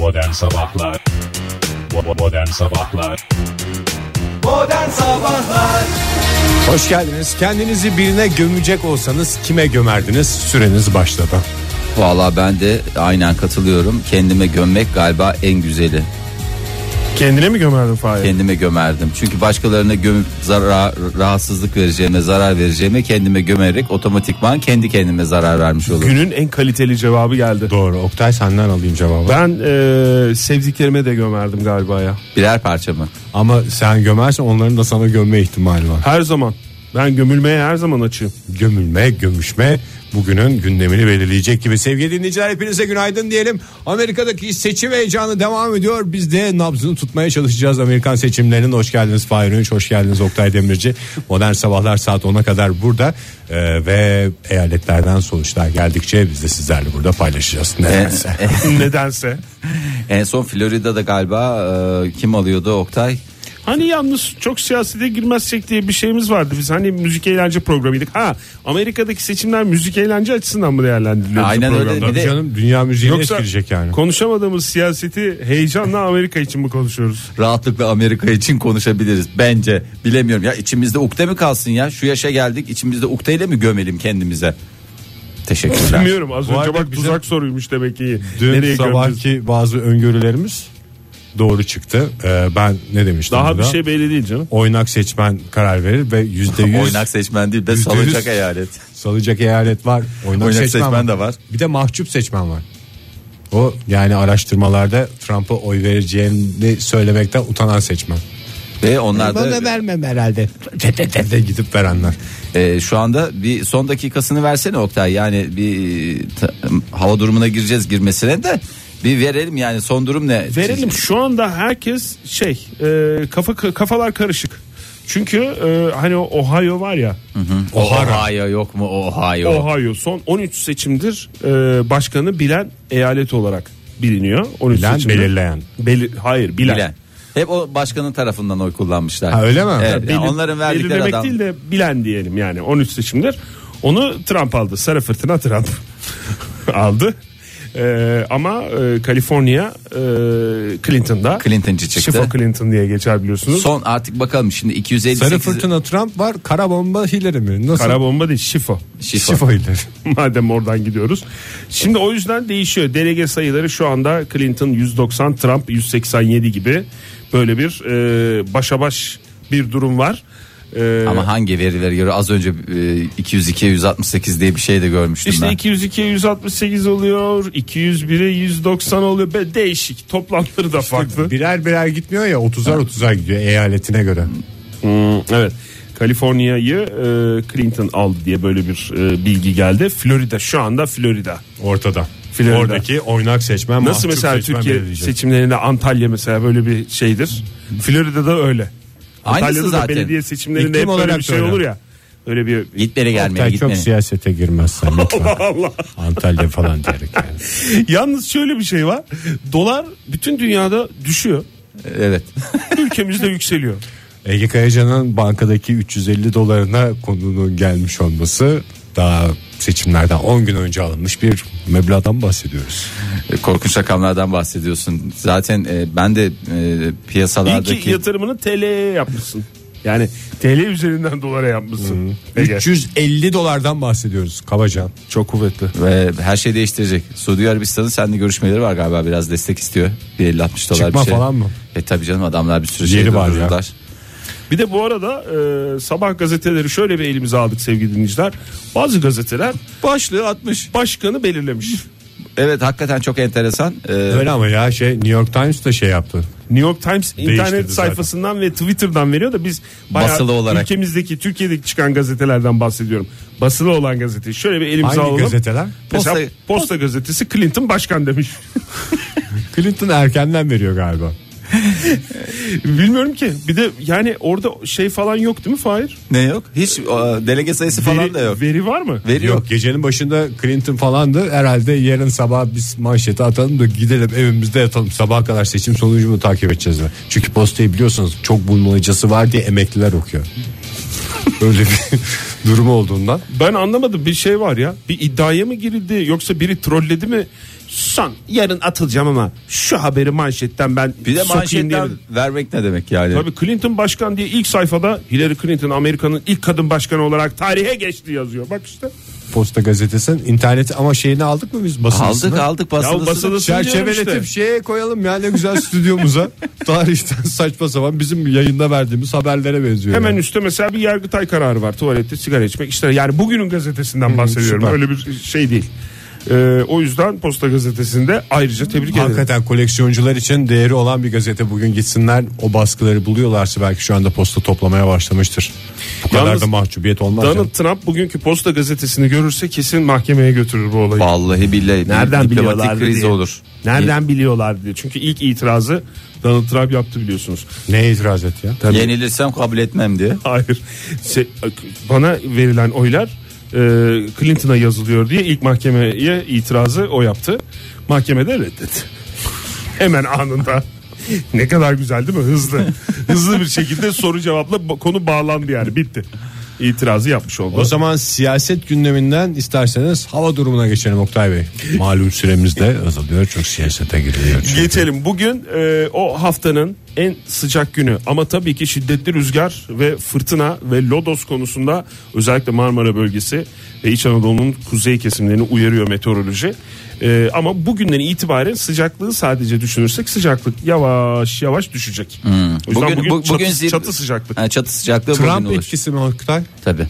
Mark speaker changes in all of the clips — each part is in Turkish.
Speaker 1: Modern Sabahlar Modern Sabahlar
Speaker 2: Modern Sabahlar
Speaker 3: Hoş geldiniz. Kendinizi birine gömecek olsanız kime gömerdiniz? Süreniz başladı.
Speaker 4: Valla ben de aynen katılıyorum. Kendime gömmek galiba en güzeli.
Speaker 5: Kendine mi gömerdin Fahir?
Speaker 4: Kendime gömerdim. Çünkü başkalarına gömüp zarar, rahatsızlık vereceğime, zarar vereceğime kendime gömerek otomatikman kendi kendime zarar vermiş olurum.
Speaker 5: Günün en kaliteli cevabı geldi.
Speaker 3: Doğru. Oktay senden alayım cevabı.
Speaker 5: Ben e, sevdiklerime de gömerdim galiba ya.
Speaker 4: Birer parça mı?
Speaker 3: Ama sen gömersen onların da sana gömme ihtimali var.
Speaker 5: Her zaman. Ben gömülmeye her zaman açığım.
Speaker 3: Gömülme, gömüşme bugünün gündemini belirleyecek gibi. Sevgili dinleyiciler hepinize günaydın diyelim. Amerika'daki seçim heyecanı devam ediyor. Biz de nabzını tutmaya çalışacağız Amerikan seçimlerinin. Hoş geldiniz Fahir Önç, hoş geldiniz Oktay Demirci. Modern Sabahlar saat 10'a kadar burada Ee, ve eyaletlerden sonuçlar geldikçe biz de sizlerle burada paylaşacağız. Nedense.
Speaker 5: Nedense.
Speaker 4: En son Florida'da galiba e, kim alıyordu Oktay?
Speaker 5: Hani yalnız çok siyasete girmezsek diye bir şeyimiz vardı. Biz hani müzik eğlence programıydık. Ha Amerika'daki seçimler müzik eğlence açısından mı değerlendiriliyor?
Speaker 4: Aynen öyle. Bir de-
Speaker 3: Canım dünya müziğini
Speaker 5: Yoksa
Speaker 3: etkileyecek yani.
Speaker 5: konuşamadığımız siyaseti heyecanla Amerika için mi konuşuyoruz?
Speaker 4: Rahatlıkla Amerika için konuşabiliriz bence. Bilemiyorum ya içimizde ukde mi kalsın ya? Şu yaşa geldik içimizde ukdeyle mi gömelim kendimize? Teşekkürler.
Speaker 5: Bilmiyorum az
Speaker 3: Bu
Speaker 5: önce
Speaker 3: arada
Speaker 5: bak
Speaker 3: bizim-
Speaker 5: tuzak soruymuş demek ki.
Speaker 3: Dün
Speaker 5: Nereye gömeceğiz?
Speaker 3: sabahki bazı öngörülerimiz doğru çıktı. Ee, ben ne demiştim?
Speaker 5: Daha bir
Speaker 3: burada?
Speaker 5: şey belli değil canım.
Speaker 3: Oynak seçmen karar verir ve yüzde yüz
Speaker 4: Oynak seçmen değil de
Speaker 3: yüz-
Speaker 4: eyalet.
Speaker 3: salacak eyalet var. Oynak,
Speaker 4: Oynak
Speaker 3: seçmen,
Speaker 4: seçmen
Speaker 3: var.
Speaker 4: de var.
Speaker 3: Bir de mahcup seçmen var. O yani araştırmalarda Trump'a oy vereceğini söylemekten utanan seçmen.
Speaker 4: Ve onlar da
Speaker 3: vermem herhalde. de gidip verenler.
Speaker 4: e, şu anda bir son dakikasını versene Oktay. Yani bir ta- hava durumuna gireceğiz girmesine de bir verelim yani son durum ne?
Speaker 5: Verelim şu anda herkes şey e, kafa kafalar karışık. Çünkü e, hani o Ohio var ya
Speaker 4: Ohio yok mu Ohio?
Speaker 5: Ohio son 13 seçimdir e, başkanı bilen eyalet olarak biliniyor. 13
Speaker 3: Bilen
Speaker 5: seçimdir.
Speaker 3: belirleyen.
Speaker 5: Beli- hayır bilen.
Speaker 4: Bilen. Hep o başkanın tarafından oy kullanmışlar.
Speaker 3: Ha, öyle mi?
Speaker 4: Evet, yani
Speaker 5: Belir-
Speaker 4: onların verdikleri
Speaker 5: belirlemek
Speaker 4: adam.
Speaker 5: değil de bilen diyelim yani 13 seçimdir. Onu Trump aldı. Sarı fırtına Trump aldı. E, ama e, Kaliforniya e, Clinton'da.
Speaker 4: Clinton'cı çıktı.
Speaker 5: Şifo Clinton diye geçer biliyorsunuz.
Speaker 4: Son artık bakalım şimdi 258
Speaker 3: Sarı fırtına Trump var. Kara bomba Hillary mi? Nasıl?
Speaker 5: Kara bomba değil şifo.
Speaker 4: Şifo.
Speaker 3: Şifo Hillary.
Speaker 5: Madem oradan gidiyoruz. Şimdi o yüzden değişiyor. Delege sayıları şu anda Clinton 190, Trump 187 gibi böyle bir e, başa baş bir durum var. E,
Speaker 4: Ama hangi verilere göre az önce e, 202 168 diye bir şey de görmüştüm
Speaker 5: işte
Speaker 4: ben.
Speaker 5: 202'ye 168 oluyor, 201'e 190 oluyor. Be- Değişik. Toplamları da farklı.
Speaker 3: Birer birer gitmiyor ya 30'ar 30'ar gidiyor eyaletine göre.
Speaker 5: Hmm, evet. Kaliforniya'yı e, Clinton aldı diye böyle bir e, bilgi geldi. Florida şu anda Florida.
Speaker 3: Ortada.
Speaker 5: Florida.
Speaker 3: Oradaki oynak seçmen
Speaker 5: Nasıl mesela
Speaker 3: seçmen
Speaker 5: Türkiye
Speaker 3: belirleyecek.
Speaker 5: seçimlerinde Antalya mesela böyle bir şeydir. Florida'da öyle.
Speaker 4: Aynısı
Speaker 5: Antalya'da da
Speaker 4: zaten.
Speaker 5: belediye seçimlerinde
Speaker 3: İklim
Speaker 5: hep böyle
Speaker 3: olarak
Speaker 5: bir şey
Speaker 3: da öyle.
Speaker 5: olur ya. Öyle bir
Speaker 4: Gitmeli gelmeli
Speaker 3: Oktay çok siyasete girmezsen lütfen.
Speaker 5: Allah.
Speaker 3: Antalya falan diyerek yani.
Speaker 5: Yalnız şöyle bir şey var. Dolar bütün dünyada düşüyor.
Speaker 4: Evet.
Speaker 5: Ülkemizde yükseliyor.
Speaker 3: Ege Kayacan'ın bankadaki 350 dolarına konunun gelmiş olması daha seçimlerden 10 gün önce alınmış bir meblağdan bahsediyoruz.
Speaker 4: E, Korkunç rakamlardan bahsediyorsun. Zaten e, ben de e,
Speaker 5: İyi
Speaker 4: piyasalardaki
Speaker 5: ki yatırımını TL'ye yapmışsın. Yani TL üzerinden dolara yapmışsın. Ege.
Speaker 3: 350 dolardan bahsediyoruz kabaca.
Speaker 5: Çok kuvvetli.
Speaker 4: ve her şey değiştirecek. Suudi Arabistan'ın seninle görüşmeleri var galiba biraz destek istiyor. Bir 50-60 dolar
Speaker 3: Çıkma
Speaker 4: bir şey.
Speaker 3: falan mı?
Speaker 4: E tabii canım adamlar bir sürü şey
Speaker 3: Yeri var ya.
Speaker 5: Bir de bu arada e, sabah gazeteleri şöyle bir elimize aldık sevgili dinleyiciler. Bazı gazeteler
Speaker 4: Başlığı atmış.
Speaker 5: başkanı belirlemiş.
Speaker 4: Evet hakikaten çok enteresan. Ee,
Speaker 3: Öyle ama ya şey New York Times da şey yaptı.
Speaker 5: New York Times
Speaker 3: Değiştirdi
Speaker 5: internet
Speaker 3: zaten.
Speaker 5: sayfasından ve Twitter'dan veriyor da biz
Speaker 4: Basılı olarak.
Speaker 5: ülkemizdeki Türkiye'deki çıkan gazetelerden bahsediyorum. Basılı olan gazete. Şöyle bir elimize
Speaker 3: Hangi
Speaker 5: alalım.
Speaker 3: gazeteler?
Speaker 5: Mesela
Speaker 4: Posta-
Speaker 5: Posta, gazetesi Clinton başkan demiş.
Speaker 3: Clinton erkenden veriyor galiba.
Speaker 5: Bilmiyorum ki. Bir de yani orada şey falan yok değil mi Fahir?
Speaker 4: ne yok? Hiç e, delege sayısı falan
Speaker 5: Veri,
Speaker 4: da yok.
Speaker 5: veri var mı?
Speaker 4: Veri
Speaker 3: Yok
Speaker 4: yok.
Speaker 3: gecenin başında Clinton falandı. Herhalde yarın sabah biz manşeti atalım da gidelim evimizde yatalım. Sabaha kadar seçim sonucunu takip edeceğiz. mi? Çünkü postayı biliyorsunuz çok bulmalıcası var diye emekliler okuyor. Öyle bir durum olduğundan.
Speaker 5: Ben anlamadım bir şey var ya. Bir iddiaya mı girildi yoksa biri trolledi mi? Son yarın atılacağım ama şu haberi manşetten ben
Speaker 4: Bir de
Speaker 5: sokayım diye.
Speaker 4: manşetten vermek ne demek yani?
Speaker 5: Tabii Clinton başkan diye ilk sayfada Hillary Clinton Amerika'nın ilk kadın başkanı olarak tarihe geçti yazıyor. Bak işte.
Speaker 3: Posta gazetesinin interneti ama şeyini aldık mı biz basılısını?
Speaker 4: Aldık aldık
Speaker 5: Ya
Speaker 4: basılısını.
Speaker 5: basılı
Speaker 3: Çerçeveletip
Speaker 5: işte.
Speaker 3: şeye koyalım ya ne güzel stüdyomuza. Tarihten saçma sapan bizim yayında verdiğimiz haberlere benziyor.
Speaker 5: Hemen
Speaker 3: yani.
Speaker 5: üstte mesela bir yargıtay kararı var. Tuvalette sigara içmek işte yani bugünün gazetesinden bahsediyorum. Öyle bir şey değil. Ee, o yüzden Posta Gazetesi'nde ayrıca tebrik ederim.
Speaker 3: Hakikaten koleksiyoncular için değeri olan bir gazete bugün gitsinler o baskıları buluyorlarsa belki şu anda posta toplamaya başlamıştır. Bu kadar
Speaker 5: Yalnız
Speaker 3: da mahcubiyet olmaz.
Speaker 5: Donald
Speaker 3: canım.
Speaker 5: Trump bugünkü Posta Gazetesi'ni görürse kesin mahkemeye götürür bu olayı.
Speaker 4: Vallahi billahi.
Speaker 5: Nereden
Speaker 4: diplomatik
Speaker 5: biliyorlardı
Speaker 4: kriz
Speaker 5: diye.
Speaker 4: olur.
Speaker 5: Nereden biliyorlar diye. Çünkü ilk itirazı Donald Trump yaptı biliyorsunuz.
Speaker 3: Neye itiraz et ya?
Speaker 4: Yenilirsem kabul etmem diye.
Speaker 5: Hayır. Se- bana verilen oylar e, Clinton'a yazılıyor diye ilk mahkemeye itirazı o yaptı. Mahkemede reddetti. Hemen anında. Ne kadar güzel değil mi? Hızlı. Hızlı bir şekilde soru cevapla konu bağlandı yani bitti. İtirazı yapmış oldu.
Speaker 3: O zaman siyaset gündeminden isterseniz hava durumuna geçelim Oktay Bey. Malum süremiz de azalıyor çok siyasete giriliyor. çünkü.
Speaker 5: Geçelim. Bugün e, o haftanın en sıcak günü ama tabii ki şiddetli rüzgar ve fırtına ve lodos konusunda özellikle Marmara bölgesi ve İç Anadolu'nun kuzey kesimlerini uyarıyor meteoroloji. E, ama bugünden itibaren sıcaklığı sadece düşünürsek sıcaklık yavaş yavaş düşecek. O yüzden bugün,
Speaker 4: bu-
Speaker 5: çatı,
Speaker 4: zir-
Speaker 5: çatı sıcaklık.
Speaker 4: Ha, çatı sıcaklığı bugün
Speaker 3: Trump
Speaker 4: olur.
Speaker 3: etkisi mi Oktay?
Speaker 4: Tabii.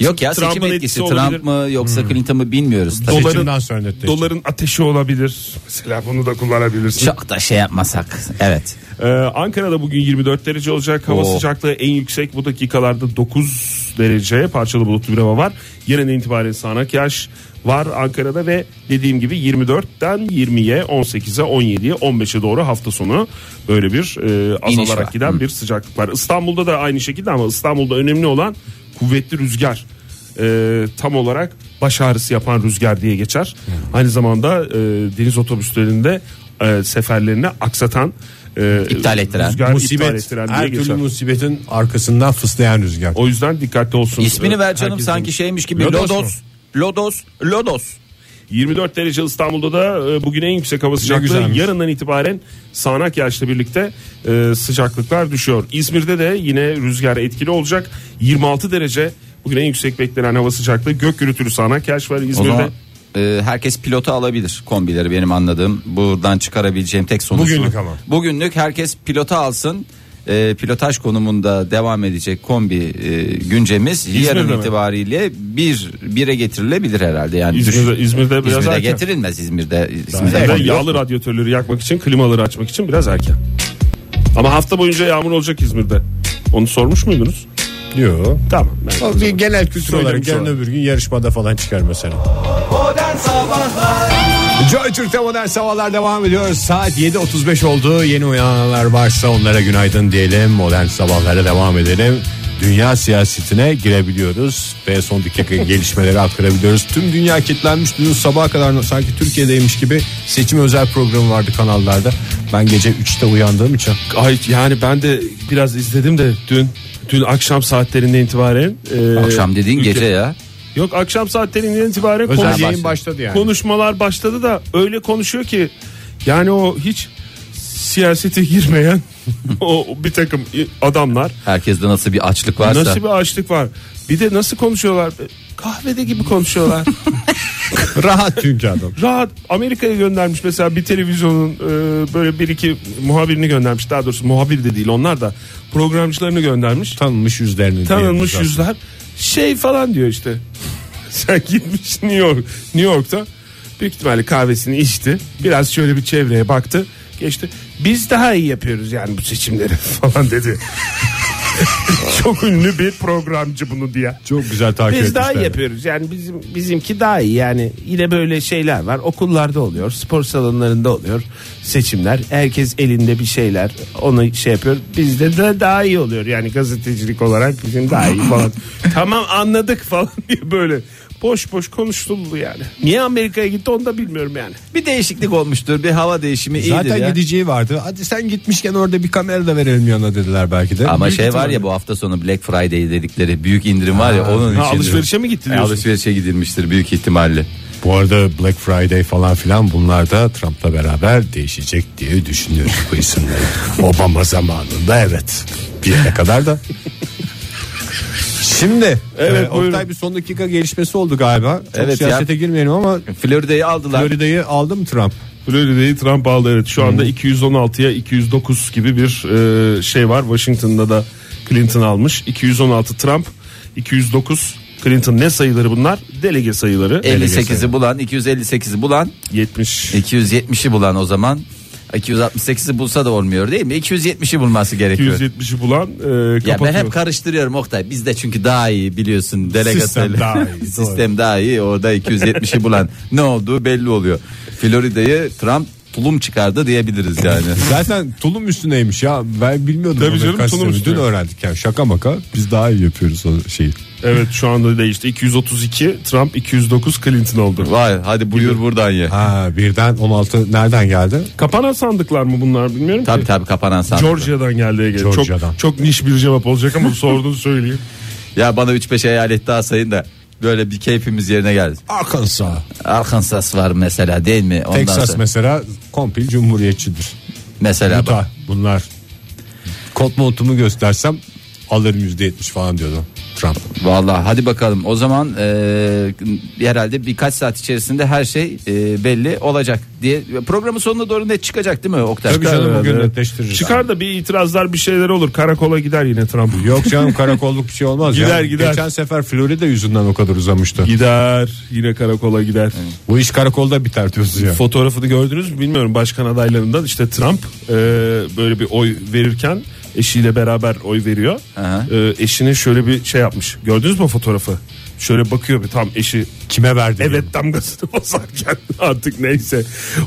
Speaker 4: Yok ya
Speaker 5: Trump'ın
Speaker 4: seçim
Speaker 5: etkisi olabilir.
Speaker 4: Trump mı yoksa Clinton mı bilmiyoruz. Tabii.
Speaker 5: Doların-
Speaker 3: Seçimden sonra netleşecek.
Speaker 5: Doların ateşi olabilir. Mesela bunu da kullanabilirsin.
Speaker 4: Çok da şey yapmasak. Evet.
Speaker 5: Ee, Ankara'da bugün 24 derece olacak. Hava
Speaker 4: Oo.
Speaker 5: sıcaklığı en yüksek bu dakikalarda 9 derece. Parçalı bulutlu bir hava var. Yarın itibaren sağanak yağış var Ankara'da ve dediğim gibi 24'ten 20'ye, 18'e, 17'ye, 15'e doğru hafta sonu böyle bir e,
Speaker 4: İniş
Speaker 5: azalarak
Speaker 4: var.
Speaker 5: giden bir sıcaklık var. İstanbul'da da aynı şekilde ama İstanbul'da önemli olan kuvvetli rüzgar. Ee, tam olarak baş ağrısı yapan rüzgar diye geçer. Aynı zamanda e, deniz otobüslerinde e, seferlerini aksatan e,
Speaker 4: İptal ettiren.
Speaker 5: rüzgar iptal
Speaker 3: Musibet,
Speaker 5: ettiren diye
Speaker 3: her
Speaker 5: geçer.
Speaker 3: türlü musibetin arkasından fıslayan rüzgar.
Speaker 5: O yüzden dikkatli olsun.
Speaker 4: İsmini ver canım
Speaker 5: herkesin.
Speaker 4: sanki şeymiş gibi.
Speaker 3: Lodos
Speaker 4: Lodos.
Speaker 3: mu?
Speaker 4: Lodos. Lodos.
Speaker 5: 24 derece İstanbul'da da e, bugün en yüksek hava sıcaklığı. Yarından itibaren sağanak yağışla birlikte e, sıcaklıklar düşüyor. İzmir'de de yine rüzgar etkili olacak. 26 derece bugün en yüksek beklenen hava sıcaklığı. Gök gürültülü sağanak yağış var
Speaker 4: O
Speaker 5: İzmir'de.
Speaker 4: zaman e, herkes pilota alabilir kombileri benim anladığım. Buradan çıkarabileceğim tek sonuç.
Speaker 3: Bugünlük
Speaker 4: bu.
Speaker 3: ama.
Speaker 4: Bugünlük herkes pilota alsın. E, pilotaj konumunda devam edecek kombi e, güncemiz yarın
Speaker 5: mi?
Speaker 4: itibariyle bir bire getirilebilir herhalde yani.
Speaker 5: İzmir'de, İzmir'de biraz
Speaker 4: İzmir'de
Speaker 5: erken.
Speaker 4: getirilmez İzmir'de. İzmir'de
Speaker 5: İzmir'de
Speaker 4: yok
Speaker 5: yağlı radyatörleri yakmak için, klimaları açmak için biraz erken. Ama hafta boyunca yağmur olacak İzmir'de. Onu sormuş muydunuz?
Speaker 3: Diyor.
Speaker 5: Tamam. ben o
Speaker 3: genel kültür olarak yarın öbür gün yarışmada falan çıkar mesela.
Speaker 2: Modern Sabahlar
Speaker 3: Joy Türk'te modern sabahlar devam ediyor. Saat 7.35 oldu. Yeni uyananlar varsa onlara günaydın diyelim. Modern sabahlara devam edelim. Dünya siyasetine girebiliyoruz ve son dakika gelişmeleri aktarabiliyoruz. Tüm dünya kilitlenmiş dün sabaha kadar sanki Türkiye'deymiş gibi seçim özel programı vardı kanallarda. Ben gece 3'te uyandığım için
Speaker 5: Ay yani ben de biraz izledim de dün dün akşam saatlerinden itibaren e,
Speaker 4: Akşam dediğin
Speaker 5: ülke-
Speaker 4: gece ya.
Speaker 5: Yok akşam saatlerinden itibaren
Speaker 3: özel
Speaker 5: konuş-
Speaker 3: yayın başladı yani.
Speaker 5: konuşmalar başladı da öyle konuşuyor ki yani o hiç siyasete girmeyen o bir takım adamlar
Speaker 4: Herkeste nasıl bir açlık varsa.
Speaker 5: nasıl bir açlık var. Bir de nasıl konuşuyorlar? Kahvede gibi konuşuyorlar.
Speaker 3: rahat çünkü adam.
Speaker 5: Rahat Amerika'ya göndermiş mesela bir televizyonun e, böyle bir iki muhabirini göndermiş. Daha doğrusu muhabir de değil onlar da programcılarını göndermiş.
Speaker 3: Tanınmış yüzlerini.
Speaker 5: Tanınmış
Speaker 3: diyelim
Speaker 5: yüzler şey falan diyor işte. Sen gitmiş New York New York'ta büyük ihtimalle kahvesini içti. Biraz şöyle bir çevreye baktı. Geçti. Biz daha iyi yapıyoruz yani bu seçimleri falan dedi. Çok ünlü bir programcı bunu diye.
Speaker 3: Çok güzel takip
Speaker 6: Biz daha iyi yapıyoruz. Yani bizim bizimki daha iyi. Yani yine böyle şeyler var. Okullarda oluyor, spor salonlarında oluyor seçimler. Herkes elinde bir şeyler onu şey yapıyor. Bizde de daha iyi oluyor. Yani gazetecilik olarak bizim daha iyi falan. tamam anladık falan diye böyle
Speaker 5: boş boş konuşuldu yani. Niye Amerika'ya gitti onu da bilmiyorum yani.
Speaker 4: Bir değişiklik olmuştur. Bir hava değişimi iyidir
Speaker 3: Zaten
Speaker 4: ya.
Speaker 3: gideceği vardı. Hadi sen gitmişken orada bir kamera da verelim yanına dediler belki de.
Speaker 4: Ama
Speaker 3: Büyük
Speaker 4: şey var ya bu hafta sonu Black Friday dedikleri büyük indirim var ya onun
Speaker 5: Ha,
Speaker 4: için.
Speaker 5: alışverişe mi gitti
Speaker 4: E,
Speaker 5: diyorsun?
Speaker 4: Alışverişe gidilmiştir büyük ihtimalle.
Speaker 3: Bu arada Black Friday falan filan bunlar da Trump'la beraber değişecek diye düşünüyorum bu isimleri. Obama zamanında evet. Bir yere kadar da. Şimdi
Speaker 5: Evet,
Speaker 3: e. Oktay bir son dakika gelişmesi oldu galiba. Çok
Speaker 4: Evet
Speaker 3: siyasete
Speaker 4: ya.
Speaker 3: girmeyelim ama
Speaker 4: Florida'yı aldılar.
Speaker 3: Florida'yı aldı mı Trump?
Speaker 5: Florida'yı Trump aldı evet. Şu anda 216'ya 209 gibi bir e, şey var. Washington'da da Clinton almış. 216 Trump, 209 Clinton ne sayıları bunlar? Delege sayıları.
Speaker 4: 58'i bulan 258'i bulan
Speaker 5: 70.
Speaker 4: 270'i bulan o zaman 268'i bulsa da olmuyor değil mi? 270'i bulması gerekiyor.
Speaker 5: 270'i bulan e,
Speaker 4: Ya ben
Speaker 5: kapatıyor.
Speaker 4: hep karıştırıyorum Oktay. Bizde çünkü daha iyi biliyorsun delegat
Speaker 3: Sistem daha iyi, doğru.
Speaker 4: Sistem daha iyi. Orada 270'i bulan ne olduğu belli oluyor. Florida'yı Trump tulum çıkardı diyebiliriz yani.
Speaker 3: Zaten tulum üstüneymiş ya. Ben bilmiyordum.
Speaker 5: Tabii canım, tulum
Speaker 3: sistemini. Dün
Speaker 5: üstüne.
Speaker 3: öğrendik yani şaka maka. Biz daha iyi yapıyoruz o şeyi.
Speaker 5: Evet şu anda değişti. 232 Trump 209 Clinton oldu.
Speaker 4: Vay hadi buyur buradan ye.
Speaker 3: Ha birden 16 nereden geldi?
Speaker 5: Kapanan sandıklar mı bunlar bilmiyorum
Speaker 4: Tabii
Speaker 5: ki.
Speaker 4: tabii kapanan sandık.
Speaker 5: Georgia'dan geldi Ege.
Speaker 3: Georgia'dan.
Speaker 5: Çok, çok niş bir cevap olacak ama sorduğunu söyleyeyim.
Speaker 4: Ya bana 3-5 eyalet daha sayın da böyle bir keyfimiz yerine geldi.
Speaker 3: Arkansas.
Speaker 4: Arkansas var mesela değil mi? Ondan
Speaker 3: Texas
Speaker 4: sonra-
Speaker 3: mesela komple cumhuriyetçidir.
Speaker 4: mesela bak.
Speaker 3: Utah bunlar. Kot montumu göstersem alırım %70 falan diyordu Trump.
Speaker 4: Vallahi hadi bakalım. O zaman e, herhalde birkaç saat içerisinde her şey e, belli olacak diye programın sonuna doğru net çıkacak değil mi Oktay?
Speaker 3: Tabii canım bugün
Speaker 5: Evet.
Speaker 3: netleştiririz.
Speaker 5: Çıkar da bir itirazlar bir şeyler olur. Karakola gider yine Trump.
Speaker 3: Yok canım karakolluk bir şey olmaz.
Speaker 5: Gider,
Speaker 3: ya.
Speaker 5: gider.
Speaker 3: Geçen sefer Florida yüzünden o kadar uzamıştı.
Speaker 5: Gider yine karakola gider.
Speaker 3: Bu iş karakolda biter diyorsun ya.
Speaker 5: Fotoğrafını gördünüz mü bilmiyorum başkan adaylarından işte Trump e, böyle bir oy verirken eşiyle beraber oy veriyor.
Speaker 4: Aha.
Speaker 5: E, eşine şöyle bir şey yapmış. Gördünüz mü fotoğrafı? Şöyle bakıyor bir tam eşi
Speaker 3: Kime verdi?
Speaker 5: evet damgasını basarken artık neyse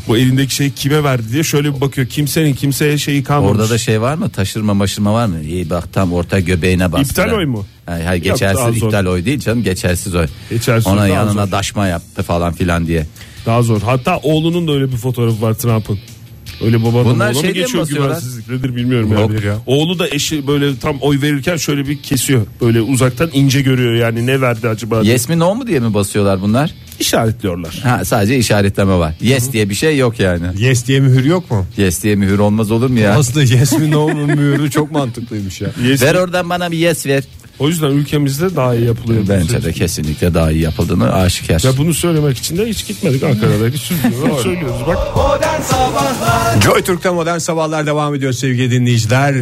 Speaker 5: bu elindeki şeyi kime verdi diye şöyle bir bakıyor. Kimsenin kimseye şeyi kalmamış.
Speaker 4: Orada da şey var mı? Taşırma maşırma var mı? İyi bak tam orta göbeğine bastı.
Speaker 5: İptal oy mu?
Speaker 4: Hayır, hayır
Speaker 5: Yok,
Speaker 4: geçersiz
Speaker 5: zor.
Speaker 4: iptal oy değil canım geçersiz oy.
Speaker 5: Geçersiz,
Speaker 4: Ona yanına
Speaker 5: zor.
Speaker 4: daşma yaptı falan filan diye.
Speaker 5: Daha zor. Hatta oğlunun da öyle bir fotoğrafı var Trump'ın. Öyle babadan
Speaker 4: Bunlar
Speaker 5: oğula mı
Speaker 4: mi
Speaker 5: geçiyor
Speaker 4: basıyorlar?
Speaker 5: güvensizlik nedir bilmiyorum
Speaker 3: Yok.
Speaker 5: yani.
Speaker 3: Ya.
Speaker 5: Oğlu da eşi böyle tam oy verirken şöyle bir kesiyor. Böyle uzaktan ince görüyor yani ne verdi acaba diye.
Speaker 4: Yes mi no mu diye mi basıyorlar bunlar?
Speaker 5: işaretliyorlar.
Speaker 4: Ha sadece işaretleme var. Yes diye bir şey yok yani.
Speaker 3: Yes diye mühür yok mu?
Speaker 4: Yes diye mühür olmaz olur mu ya?
Speaker 3: Aslında yes mi no mu mühürü çok mantıklıymış ya.
Speaker 5: Yes-
Speaker 4: Ver oradan bana bir yes ver.
Speaker 5: O yüzden ülkemizde daha iyi yapılıyor.
Speaker 4: Bence de kesinlikle daha iyi yapıldığını aşikar.
Speaker 5: Ya bunu söylemek için de hiç gitmedik Ankara'daki stüdyoda söylüyoruz bak.
Speaker 2: Modern Sabahlar
Speaker 3: Joy Türk'te modern sabahlar devam ediyor sevgili dinleyiciler.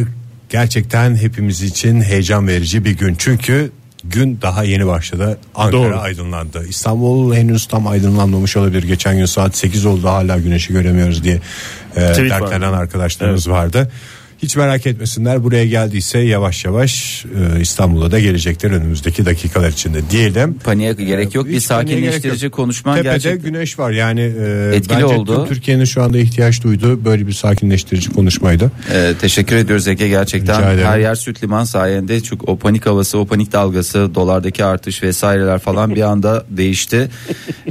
Speaker 3: Gerçekten hepimiz için heyecan verici bir gün. Çünkü gün daha yeni başladı. Ankara
Speaker 5: Doğru.
Speaker 3: aydınlandı. İstanbul henüz tam aydınlanmamış olabilir. Geçen gün saat 8 oldu hala güneşi göremiyoruz diye e, dertlenen arkadaşlarımız vardı. Hiç merak etmesinler buraya geldiyse yavaş yavaş e, İstanbul'a da gelecekler önümüzdeki dakikalar içinde diyelim.
Speaker 4: Paniğe gerek yok. Bir
Speaker 3: Hiç gerek
Speaker 4: sakinleştirici
Speaker 3: yok.
Speaker 4: konuşman
Speaker 3: Tepede
Speaker 4: gerçekten.
Speaker 3: güneş var yani e,
Speaker 4: Etkili
Speaker 3: bence
Speaker 4: oldu.
Speaker 3: Türkiye'nin şu anda ihtiyaç duyduğu böyle bir sakinleştirici konuşmaydı.
Speaker 4: Ee, teşekkür ediyoruz Ege gerçekten. Her yer süt liman sayende çünkü o panik havası, o panik dalgası, dolardaki artış vesaireler falan bir anda değişti.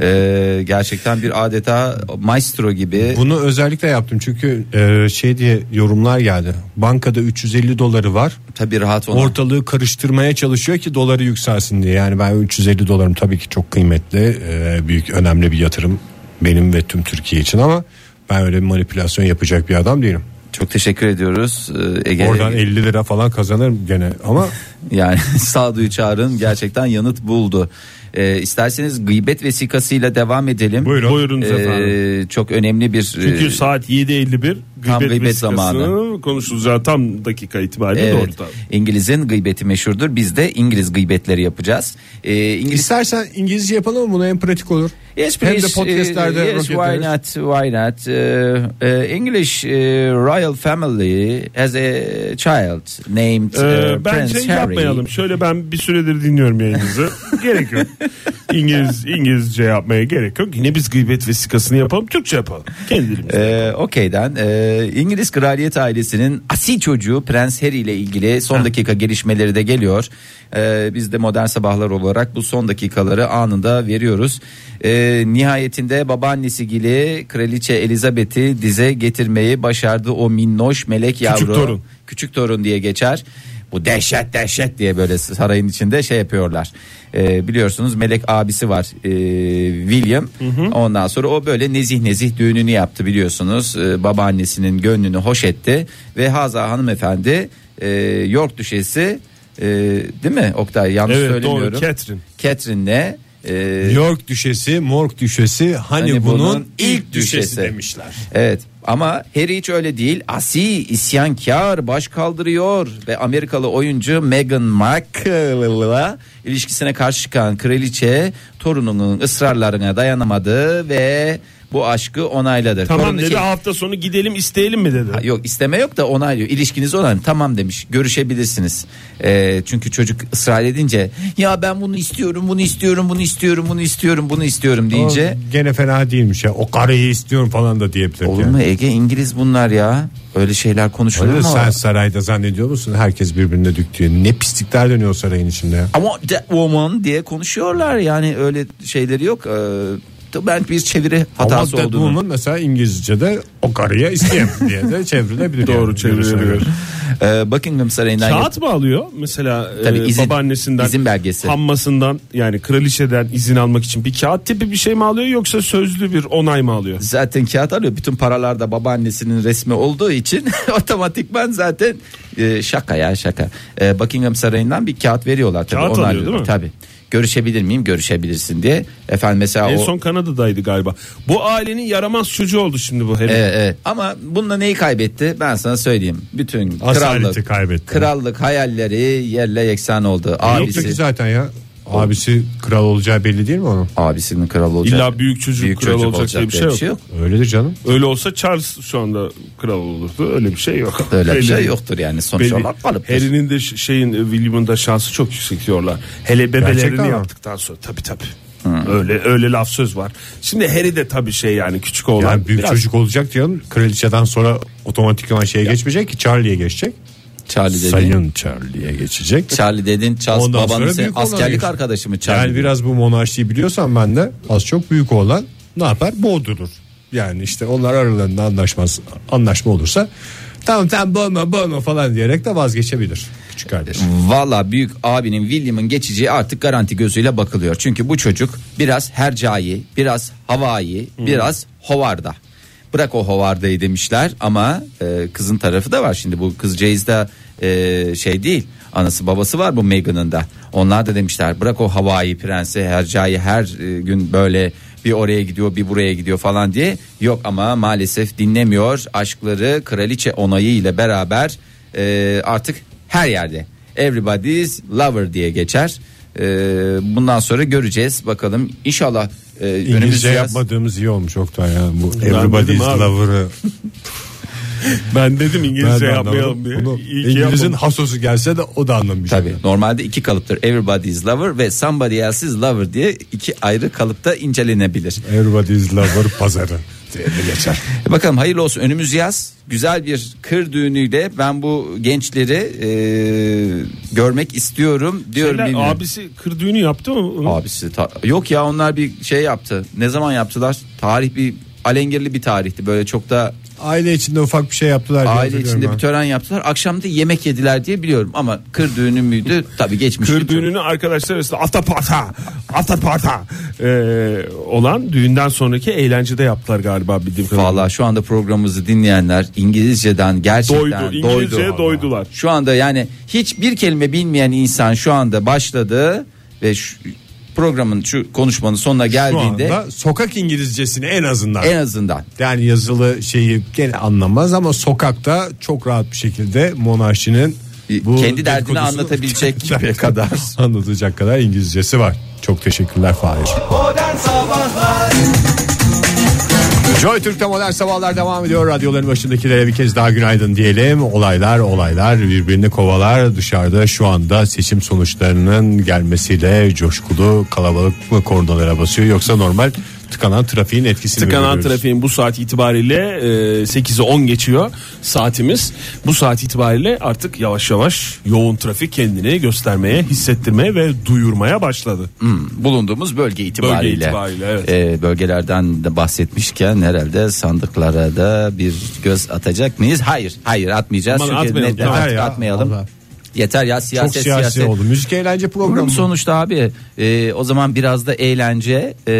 Speaker 4: Ee, gerçekten bir adeta maestro gibi.
Speaker 3: Bunu özellikle yaptım çünkü e, şey diye yorumlar geldi. Bankada 350 doları var.
Speaker 4: Tabii rahat olan.
Speaker 3: Ortalığı karıştırmaya çalışıyor ki doları yükselsin diye. Yani ben 350 dolarım tabii ki çok kıymetli, e, büyük önemli bir yatırım benim ve tüm Türkiye için ama ben öyle bir manipülasyon yapacak bir adam değilim.
Speaker 4: Çok teşekkür ediyoruz Ee, Ege.
Speaker 3: Oradan 50 lira falan kazanırım gene ama
Speaker 4: Yani sağduyu çağrın gerçekten yanıt buldu. Ee, isterseniz gıybet vesikasıyla devam edelim.
Speaker 3: Buyurun.
Speaker 5: Buyurunuz
Speaker 4: Ee,
Speaker 5: efendim.
Speaker 4: çok önemli bir
Speaker 5: Çünkü
Speaker 4: e,
Speaker 5: saat 7.51
Speaker 4: tam
Speaker 5: gıybet,
Speaker 4: gıybet zamanı.
Speaker 5: konuşulacağı tam dakika itibariyle
Speaker 4: Evet,
Speaker 5: doğru tabii.
Speaker 4: İngiliz'in gıybeti meşhurdur. Biz de İngiliz gıybetleri yapacağız. Ee, İngiliz
Speaker 3: istersen İngilizce yapalım mı bunu en pratik olur.
Speaker 4: Yes,
Speaker 3: Hem de
Speaker 4: please.
Speaker 3: podcastlerde
Speaker 4: Uh, yes, why
Speaker 3: ederiz.
Speaker 4: not? Why not? Uh, uh, English uh, royal family has a child named
Speaker 5: Ee,
Speaker 4: uh,
Speaker 5: bence
Speaker 4: Prince Harry.
Speaker 5: yapmayalım. Şöyle ben bir süredir dinliyorum yayınınızı. gerek yok. İngiliz İngilizce yapmaya gerek yok. Yine biz gıybet vesikasını yapalım Türkçe yapalım. Kendi dilimizde.
Speaker 4: Ee, Okey'den ee, İngiliz kraliyet ailesinin asil çocuğu Prens Harry ile ilgili son dakika gelişmeleri de geliyor. Ee, biz de modern sabahlar olarak bu son dakikaları anında veriyoruz. Ee, nihayetinde babaannesi gibi kraliçe Elizabeth'i dize getirmeyi başardı o minnoş melek yavru.
Speaker 5: torun.
Speaker 4: Küçük torun diye geçer. Bu dehşet dehşet diye böyle sarayın içinde şey yapıyorlar. Ee, biliyorsunuz melek abisi var ee, William. Ondan sonra o böyle nezih nezih düğününü yaptı biliyorsunuz. Ee, babaannesinin gönlünü hoş etti ve Haza hanımefendi ee, York düşesi ee, değil mi Oktay yanlış
Speaker 5: Evet
Speaker 4: söylemiyorum.
Speaker 5: doğru Catherine.
Speaker 4: Catherine'le ee,
Speaker 3: York düşesi, Morg düşesi hani,
Speaker 4: Hani
Speaker 3: bunun,
Speaker 4: bunun
Speaker 3: ilk
Speaker 4: ilk
Speaker 3: düşesi,
Speaker 4: düşesi.
Speaker 3: demişler.
Speaker 4: Evet ama Harry hiç öyle değil. Asi, isyankar, baş kaldırıyor ve Amerikalı oyuncu Meghan Markle'la ilişkisine karşı çıkan kraliçe torununun ısrarlarına dayanamadı ve bu aşkı onayladı.
Speaker 5: Tamam
Speaker 4: Torunu
Speaker 5: dedi
Speaker 4: şey-
Speaker 5: hafta sonu gidelim isteyelim mi dedi.
Speaker 4: Ha, Yok isteme yok da onaylıyor. İlişkiniz olan tamam demiş. Görüşebilirsiniz. Ee, çünkü çocuk ısrar edince ya ben bunu istiyorum, bunu istiyorum, bunu istiyorum, bunu istiyorum, bunu istiyorum deyince
Speaker 3: O gene fena değilmiş ya. O karıyı istiyorum falan da diyebilir.
Speaker 4: Olur
Speaker 3: yani.
Speaker 4: mu Ege İngiliz bunlar ya. Öyle şeyler konuşulur mu?
Speaker 3: sen sarayda zannediyor musun? Herkes birbirine düktüğü. Ne pislikler dönüyor sarayın içinde ya.
Speaker 4: Ama that woman diye konuşuyorlar yani öyle şeyleri yok. Ee, ben bir çeviri hatası
Speaker 3: Ama
Speaker 4: olduğunu.
Speaker 3: Woman mesela İngilizce'de o karıya isteyem diye de çevrilebilir.
Speaker 5: Doğru
Speaker 3: yani.
Speaker 5: çeviriyor.
Speaker 4: Ee, Buckingham Sarayı'ndan
Speaker 5: Kağıt mı alıyor mesela
Speaker 4: Tabii
Speaker 5: e,
Speaker 4: izin-
Speaker 5: babaannesinden
Speaker 4: izin belgesi.
Speaker 5: hammasından yani kraliçeden izin almak için bir kağıt tipi bir şey mi alıyor yoksa sözlü bir onay mı alıyor?
Speaker 4: zaten kağıt alıyor. Bütün paralarda babaannesinin resmi olduğu için otomatikman zaten e, şaka ya şaka. E, Buckingham Sarayı'ndan bir kağıt veriyorlar tabii.
Speaker 5: Kağıt alıyor,
Speaker 4: onaylıyorlar.
Speaker 5: değil mi?
Speaker 4: Tabii. Görüşebilir miyim? Görüşebilirsin diye. Efendim mesela
Speaker 5: En
Speaker 4: o
Speaker 5: son Kanada'daydı galiba. Bu ailenin yaramaz çocuğu oldu şimdi bu Harry.
Speaker 4: Evet, evet. Ama bununla neyi kaybetti? Ben sana söyleyeyim. Bütün
Speaker 3: Asaleti
Speaker 4: krallık,
Speaker 3: kaybetti.
Speaker 4: krallık hayalleri yerle yeksan oldu.
Speaker 3: Yoktu ki
Speaker 4: Abisi,
Speaker 3: zaten ya. Abisi kral olacağı belli değil mi onun?
Speaker 4: abisinin kral olacak.
Speaker 5: İlla büyük çocuk kral olacak diye bir şey yok.
Speaker 3: Öyledir canım.
Speaker 5: Öyle olsa Charles şu anda kral olurdu. Öyle bir şey yok.
Speaker 4: Öyle bir şey yoktur yani sonuç
Speaker 5: Belli.
Speaker 4: olarak kalıptır.
Speaker 5: Harry'nin de şeyin e, William'ın da şansı çok yüksek diyorlar. Hele bebelerini
Speaker 3: Gerçekten
Speaker 5: yaptıktan sonra tabi tabi. Öyle öyle laf söz var. Şimdi Harry de tabi şey yani küçük oğlan.
Speaker 3: Yani büyük
Speaker 5: biraz-
Speaker 3: çocuk olacak diyorum. Kraliçeden sonra otomatikman şeye geçmeyecek ki Charlie'ye geçecek.
Speaker 4: Charlie dedin.
Speaker 3: Sayın Charlie'ye geçecek.
Speaker 4: Charlie dedin. Charles
Speaker 3: Ondan
Speaker 4: babanın
Speaker 3: oğlan
Speaker 4: askerlik arkadaşı mı Charlie?
Speaker 3: Yani biraz bu monarşiyi biliyorsan ben de az çok büyük olan ne yapar? Boğdurur. Yani işte onlar aralarında anlaşmaz, anlaşma olursa tamam tamam boğma boğma falan diyerek de vazgeçebilir küçük kardeş.
Speaker 4: Valla büyük abinin William'ın geçeceği artık garanti gözüyle bakılıyor. Çünkü bu çocuk biraz hercai, biraz havai, biraz hovarda. Bırak o hovardayı demişler ama e, kızın tarafı da var. Şimdi bu kızcağız da e, şey değil. Anası babası var bu Meghan'ın da. Onlar da demişler bırak o havai prensi hercai her e, gün böyle bir oraya gidiyor bir buraya gidiyor falan diye. Yok ama maalesef dinlemiyor. Aşkları kraliçe onayı ile beraber e, artık her yerde. Everybody's lover diye geçer. E, bundan sonra göreceğiz bakalım. İnşallah e,
Speaker 3: İngilizce
Speaker 4: yaz-
Speaker 3: yapmadığımız iyi olmuş Oktay ya. Bu
Speaker 5: dedim
Speaker 3: everybody's
Speaker 5: abi.
Speaker 3: lover'ı.
Speaker 5: Ben dedim
Speaker 3: Ben
Speaker 5: İngilizce
Speaker 3: de
Speaker 5: yapmayalım diye.
Speaker 3: Bunu
Speaker 5: İyi
Speaker 3: İngiliz'in hasosu gelse de o da anlamayacak.
Speaker 4: Tabii normalde iki kalıptır. Everybody's lover ve somebody else's lover diye iki ayrı kalıpta incelenebilir.
Speaker 3: Everybody's lover pazarı geçer.
Speaker 4: Bakalım hayırlı olsun önümüz yaz güzel bir kır düğünüyle ben bu gençleri e, görmek istiyorum diyorum.
Speaker 5: Şeyler,
Speaker 4: bilmiyorum.
Speaker 5: abisi kır düğünü yaptı mı?
Speaker 4: Abisi ta- yok ya onlar bir şey yaptı. Ne zaman yaptılar? Tarih bir alengirli bir tarihti. Böyle çok da
Speaker 3: Aile içinde ufak bir şey yaptılar. diye
Speaker 4: aile içinde
Speaker 3: ben.
Speaker 4: bir tören yaptılar. Akşam da yemek yediler diye biliyorum ama kır düğünü müydü? Tabii geçmiş.
Speaker 5: Kır düğününü arkadaşlar arasında ataparta ataparta ee, olan düğünden sonraki eğlencede yaptılar galiba bildiğim kadarıyla.
Speaker 4: Valla şu anda programımızı dinleyenler İngilizceden gerçekten
Speaker 5: Doydu. İngilizceye
Speaker 4: doydu.
Speaker 5: doydular.
Speaker 4: Şu anda yani hiçbir kelime bilmeyen insan şu anda başladı ve şu, programın şu konuşmanın sonuna
Speaker 3: Şu
Speaker 4: geldiğinde
Speaker 3: anda sokak İngilizcesini en azından.
Speaker 4: en azından
Speaker 3: Yani yazılı şeyi gene anlamaz ama sokakta çok rahat bir şekilde monarşinin bu
Speaker 4: kendi derdini anlatabilecek
Speaker 3: kendi derdini
Speaker 4: kadar.
Speaker 3: anlatacak kadar İngilizcesi var. Çok teşekkürler Fahir. Joy Türk'te modern sabahlar devam ediyor. Radyoların başındakilere bir kez daha günaydın diyelim. Olaylar olaylar birbirini kovalar. Dışarıda şu anda seçim sonuçlarının gelmesiyle coşkulu kalabalık mı kornalara basıyor yoksa normal tıkanan trafiğin etkisini
Speaker 5: Tıkanan
Speaker 3: görüyoruz?
Speaker 5: trafiğin bu saat itibariyle e, 8'e 10 geçiyor saatimiz. Bu saat itibariyle artık yavaş yavaş yoğun trafik kendini göstermeye, hissettirmeye ve duyurmaya başladı.
Speaker 4: bulunduğumuz bölge itibariyle.
Speaker 5: Bölge itibariyle, evet.
Speaker 4: Ee, bölgelerden de bahsetmişken herhalde sandıklara da bir göz atacak mıyız? Hayır, hayır atmayacağız.
Speaker 5: Aman
Speaker 4: Çünkü
Speaker 5: atmayalım,
Speaker 3: yeter ya,
Speaker 4: atmayalım.
Speaker 3: vallahi.
Speaker 4: Yeter ya
Speaker 3: Çok
Speaker 4: siyaset
Speaker 3: siyasi
Speaker 4: siyaset.
Speaker 3: oldu. Müzik eğlence programı.
Speaker 4: Program sonuçta abi e, o zaman biraz da eğlence e,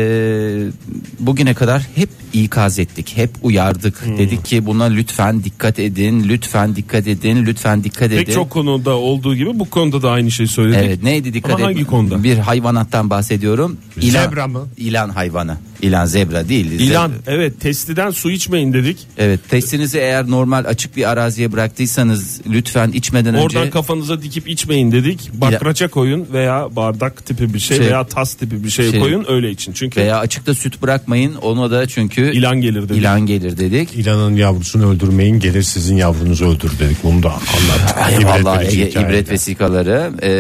Speaker 4: bugüne kadar hep ikaz ettik hep uyardık
Speaker 5: Hmm.
Speaker 4: dedik ki buna lütfen dikkat edin lütfen dikkat edin lütfen dikkat edin.
Speaker 5: Pek çok konuda olduğu gibi bu konuda da aynı şeyi söyledik.
Speaker 4: Evet neydi dikkat
Speaker 5: Ama
Speaker 4: edin.
Speaker 5: hangi konuda?
Speaker 4: Bir hayvanattan bahsediyorum.
Speaker 3: Zebra mı?
Speaker 4: İlan hayvanı. İlan zebra değil.
Speaker 5: İlan
Speaker 4: Zebra.
Speaker 5: evet testiden su içmeyin dedik.
Speaker 4: Evet testinizi eğer normal açık bir araziye bıraktıysanız lütfen içmeden
Speaker 5: Oradan
Speaker 4: önce
Speaker 5: kafanıza dikip içmeyin dedik. Bakraça koyun veya bardak tipi bir şey,
Speaker 4: Şey-
Speaker 5: veya tas tipi bir şey,
Speaker 4: şey-
Speaker 5: koyun öyle için. Çünkü
Speaker 4: veya açıkta süt bırakmayın ona da çünkü
Speaker 5: ilan gelir dedik.
Speaker 4: ilan gelir dedik.
Speaker 3: İlanın yavrusunu öldürmeyin gelir sizin yavrunuzu öldür dedik. Bunu da anlat.
Speaker 4: Vallahi
Speaker 3: verici
Speaker 4: Ege,
Speaker 3: hikaye.
Speaker 4: ibret vesikaları e,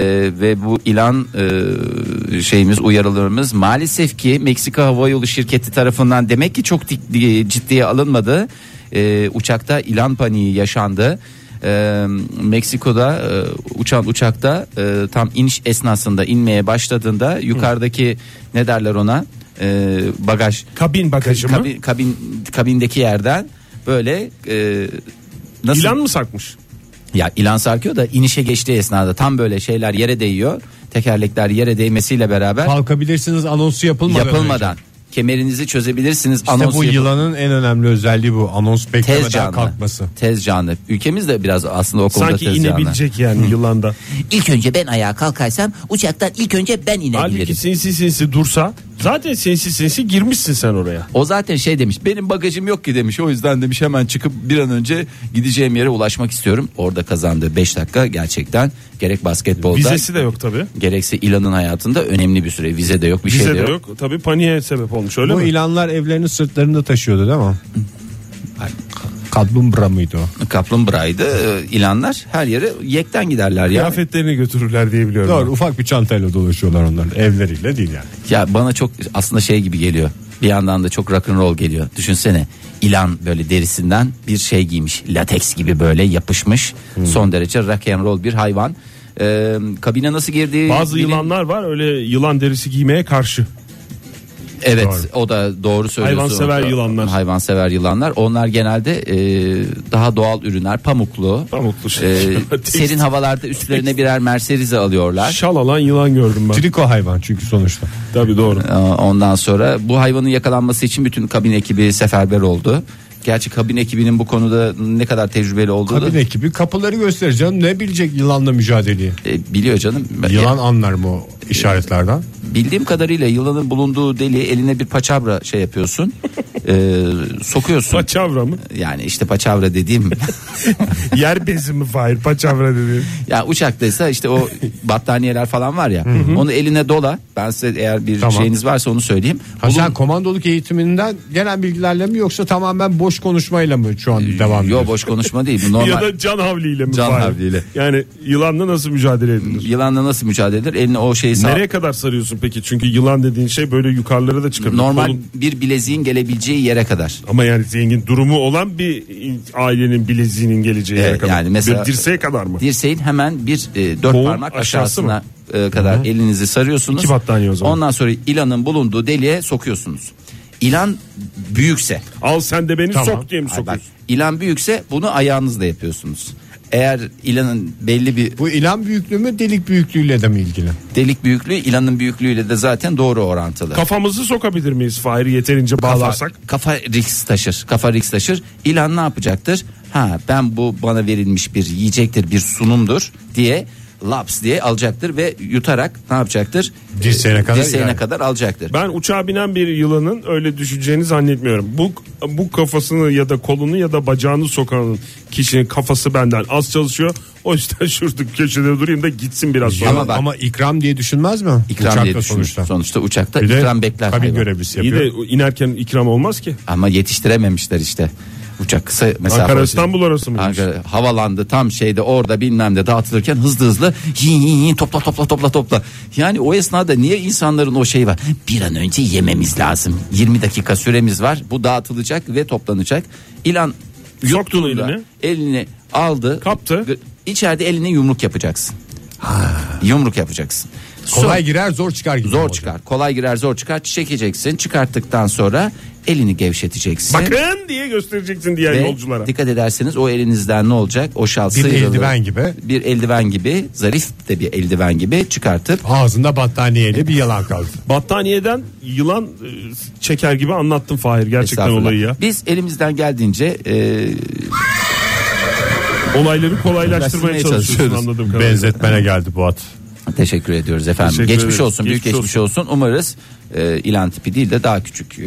Speaker 4: ve bu ilan e, şeyimiz uyarılarımız maalesef ki Meksika Hava Yolu şirketi tarafından demek ki çok dik- ciddiye alınmadı. E, uçakta ilan paniği yaşandı. E, Meksiko'da e, uçan uçakta e, tam iniş esnasında inmeye başladığında yukarıdaki ne derler ona E, bagaj
Speaker 5: Kabin bagajı mı?
Speaker 4: kabin, kabin kabindeki yerden böyle e, nasıl
Speaker 5: İlan mı sarkmış?
Speaker 4: ya ilan sarkıyor da inişe geçtiği esnada tam böyle şeyler yere değiyor. Tekerlekler yere değmesiyle beraber
Speaker 3: Kalkabilirsiniz anonsu yapılmadan.
Speaker 4: yapılmadan
Speaker 3: önce.
Speaker 4: Kemerinizi çözebilirsiniz.
Speaker 3: İşte
Speaker 4: Anons
Speaker 3: bu
Speaker 4: yapıp-
Speaker 3: yılanın en önemli özelliği bu. Anons beklemeden
Speaker 4: tez canlı.
Speaker 3: kalkması.
Speaker 4: Tez canlı. Ülkemiz de biraz aslında o konuda
Speaker 5: Sanki
Speaker 4: tez canlı.
Speaker 5: inebilecek yani yılanda.
Speaker 4: İlk önce ben ayağa kalkarsam uçaktan ilk önce ben
Speaker 5: Halbuki
Speaker 4: inebilirim.
Speaker 5: sinsi sinsi dursa zaten sinsi sinsi girmişsin sen oraya.
Speaker 4: O zaten şey demiş benim bagajım yok ki demiş o yüzden demiş hemen çıkıp bir an önce gideceğim yere ulaşmak istiyorum. Orada kazandığı 5 dakika gerçekten gerek basketbolda
Speaker 5: Vizesi de yok tabi.
Speaker 4: gerekse ilanın hayatında önemli bir süre vize de yok bir şey
Speaker 5: Vize
Speaker 4: de
Speaker 5: de
Speaker 4: yok.
Speaker 5: yok. Tabi paniğe sebep olmuş öyle
Speaker 3: bu
Speaker 5: mi?
Speaker 3: ilanlar evlerini sırtlarında taşıyordu değil mi? Kaplumbağa mıydı o?
Speaker 4: Kaplumbağaydı e, ilanlar her yere yekten giderler ya.
Speaker 5: Kıyafetlerini götürürler diye biliyorum.
Speaker 3: Doğru
Speaker 5: ben.
Speaker 3: ufak bir çantayla dolaşıyorlar onların evleriyle değil yani.
Speaker 4: Ya bana çok aslında şey gibi geliyor. Bir yandan da çok rock and roll geliyor. Düşünsene ilan böyle derisinden bir şey giymiş. Lateks gibi böyle yapışmış.
Speaker 5: Hmm.
Speaker 4: Son derece rock and roll bir hayvan. Ee, kabine nasıl girdiği
Speaker 5: Bazı
Speaker 4: bilin-
Speaker 5: yılanlar var öyle yılan derisi giymeye karşı.
Speaker 4: Evet
Speaker 3: Doğru.
Speaker 4: o da doğru söylüyorsun.
Speaker 5: Hayvansever yılanlar.
Speaker 4: Hayvansever yılanlar. Onlar genelde e, daha doğal ürünler pamuklu.
Speaker 5: Pamuklu şey.
Speaker 4: E,
Speaker 5: Tekstil.
Speaker 4: serin havalarda üstlerine birer merserize alıyorlar.
Speaker 5: Şal alan yılan gördüm ben.
Speaker 3: Triko hayvan çünkü sonuçta.
Speaker 5: Tabi doğru.
Speaker 4: Ee, Ondan sonra bu hayvanın yakalanması için bütün kabin ekibi seferber oldu. Gerçi kabin ekibinin bu konuda ne kadar tecrübeli olduğu
Speaker 3: Kabin
Speaker 4: da
Speaker 3: ekibi kapıları göstereceğim. Ne bilecek yılanla mücadeleyi?
Speaker 4: e, biliyor canım.
Speaker 3: Yılan anlar mı o işaretlerden?
Speaker 4: Bildiğim kadarıyla yılanın bulunduğu deliğe eline bir paçavra şey yapıyorsun. e, sokuyorsun.
Speaker 5: Paçavra mı?
Speaker 4: yani işte paçavra dediğim
Speaker 5: Yer bezi mi Fahir? Paçavra dediğin.
Speaker 4: ya uçaktaysa işte o battaniyeler falan var ya onu eline dola. Ben size eğer bir
Speaker 3: Tamam.
Speaker 4: şeyiniz varsa onu söyleyeyim.
Speaker 3: Ha
Speaker 4: Bulun-
Speaker 3: sen komandoluk eğitiminden gelen bilgilerle mi yoksa tamamen boş konuşmayla mı şu an devam
Speaker 4: Yo
Speaker 3: ediyorsun?
Speaker 4: boş konuşma değil bu normal.
Speaker 5: Ya da can havliyle mi?
Speaker 4: Can
Speaker 5: Fahir?
Speaker 4: havliyle.
Speaker 5: Yani yılanla nasıl mücadele edilir?
Speaker 4: Yılanla nasıl mücadele edilir? Eline o şeyi sağ...
Speaker 5: Nereye kadar sarıyorsun peki? Çünkü yılan dediğin şey böyle yukarılara da çıkabilir.
Speaker 4: Normal
Speaker 5: Kolun-
Speaker 4: bir bileziğin gelebileceği yere kadar.
Speaker 5: Ama yani zengin durumu olan bir ailenin bileziğinin geleceği yere
Speaker 4: Evet,
Speaker 5: kadar.
Speaker 4: yani mesela-
Speaker 5: bir dirseğe kadar mı?
Speaker 4: Dirseğin hemen bir e, dört
Speaker 5: Boğum
Speaker 4: parmak
Speaker 5: aşağısı
Speaker 4: aşağısına e, kadar elinizi sarıyorsunuz.
Speaker 5: İki battaniye o zaman.
Speaker 4: Ondan sonra ilanın bulunduğu deliğe sokuyorsunuz. İlan büyükse,
Speaker 5: Al sen de beni
Speaker 3: Tamam.
Speaker 5: sok diye mi
Speaker 4: Ay bak,
Speaker 5: sokuyorsun?
Speaker 4: ilan büyükse bunu ayağınızla yapıyorsunuz. Eğer ilanın belli bir
Speaker 3: Bu ilan büyüklüğü mü delik büyüklüğüyle de mi ilgili?
Speaker 4: delik büyüklüğü ilanın büyüklüğüyle de zaten doğru orantılı.
Speaker 5: Kafamızı sokabilir miyiz Fahir yeterince bağlarsak?
Speaker 4: Kafa, kafa risk taşır. Kafa risk taşır. İlan ne yapacaktır? Ha ben bu bana verilmiş bir yiyecektir, bir sunumdur diye laps diye alacaktır ve yutarak ne yapacaktır?
Speaker 3: Dirseğine kadar
Speaker 4: Dirseğine
Speaker 3: yani.
Speaker 4: kadar alacaktır.
Speaker 5: Ben uçağa binen bir yılanın öyle düşeceğini zannetmiyorum. Bu bu kafasını ya da kolunu ya da bacağını sokanın kişinin kafası benden az çalışıyor. O yüzden şurada köşede durayım da gitsin biraz sonra.
Speaker 4: Ama bak-
Speaker 3: ama ikram diye düşünmez mi?
Speaker 4: İkram
Speaker 3: Uçakta
Speaker 4: diye düşünür.
Speaker 3: sonuçta.
Speaker 4: Sonuçta, uçakta
Speaker 3: Bir de
Speaker 4: ikram bekler.
Speaker 3: kabin
Speaker 4: hayvan.
Speaker 3: görevlisi
Speaker 5: İyi
Speaker 3: yapıyor.
Speaker 5: de inerken ikram olmaz ki.
Speaker 4: Ama yetiştirememişler işte. Uçak kısa mesafe.
Speaker 5: Ankara. İstanbul arası mıymış?
Speaker 4: Ankara havalandı tam şeyde orada bilmem de dağıtılırken hızlı hızlı yin yin yin topla topla topla topla. Yani o esnada niye insanların o şeyi var? Bir an önce yememiz lazım. 20 dakika süremiz var. Bu dağıtılacak ve toplanacak. İlan
Speaker 5: Soktun
Speaker 4: yuttuğunda
Speaker 5: elini.
Speaker 4: elini aldı.
Speaker 5: Kaptı.
Speaker 4: İçeride eline yumruk yapacaksın. Yumruk yapacaksın.
Speaker 3: Kolay girer zor çıkar gibi.
Speaker 4: Zor
Speaker 3: olacak.
Speaker 4: çıkar. Kolay girer zor çıkar. Çekeceksin. Çıkarttıktan sonra elini gevşeteceksin.
Speaker 5: Bakın diye göstereceksin diğer
Speaker 4: Ve
Speaker 5: yolculara.
Speaker 4: dikkat ederseniz o elinizden ne olacak? O şal
Speaker 3: Bir
Speaker 4: sıyrılır.
Speaker 3: eldiven gibi.
Speaker 4: Bir eldiven gibi zarif de bir eldiven gibi çıkartıp
Speaker 3: Ağzında battaniyeyle bir yalan kaldı.
Speaker 5: Battaniyeden yılan e, çeker gibi anlattın Fahir gerçekten
Speaker 4: Estağfurullah.
Speaker 5: olayı ya.
Speaker 4: Biz elimizden geldiğince e,
Speaker 5: Olayları kolaylaştırmaya çalışıyorsun
Speaker 4: çalışıyoruz.
Speaker 5: kadarıyla.
Speaker 3: Benzetmene geldi Fuat.
Speaker 4: teşekkür ediyoruz efendim.
Speaker 5: Teşekkür
Speaker 4: geçmiş
Speaker 5: ederiz.
Speaker 4: olsun, büyük
Speaker 5: Geçmiş
Speaker 4: geçmiş olsun. Umarız e, ilan tipi değil de daha küçük e,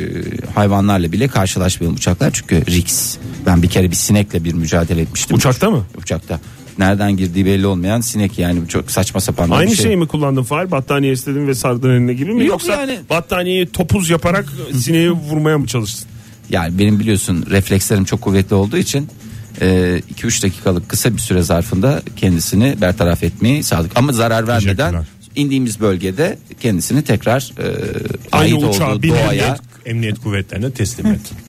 Speaker 4: hayvanlarla bile karşılaşmayalım uçaklar. Çünkü risk. Ben bir kere bir sinekle bir mücadele etmiştim.
Speaker 5: Uçakta mı?
Speaker 4: Uçakta. Nereden girdiği belli olmayan sinek yani çok saçma sapan bir
Speaker 5: Aynı
Speaker 4: şey.
Speaker 5: şey mi kullandın Fahir? Battaniye istedin ve sardın eline gibi mi?
Speaker 4: Yok
Speaker 5: Yoksa
Speaker 4: yani.
Speaker 5: battaniyeyi topuz yaparak sineği vurmaya mı çalıştın?
Speaker 4: Yani benim biliyorsun reflekslerim çok kuvvetli olduğu için 2-3 dakikalık kısa bir süre zarfında kendisini bertaraf etmeyi sağladık. Ama zarar vermeden
Speaker 3: Teşekkürler.
Speaker 4: İndiğimiz bölgede kendisini tekrar e,
Speaker 5: Aynı
Speaker 4: ait
Speaker 5: uçağa
Speaker 4: olduğu
Speaker 5: biner,
Speaker 4: doğaya
Speaker 3: Emniyet kuvvetlerine teslim et.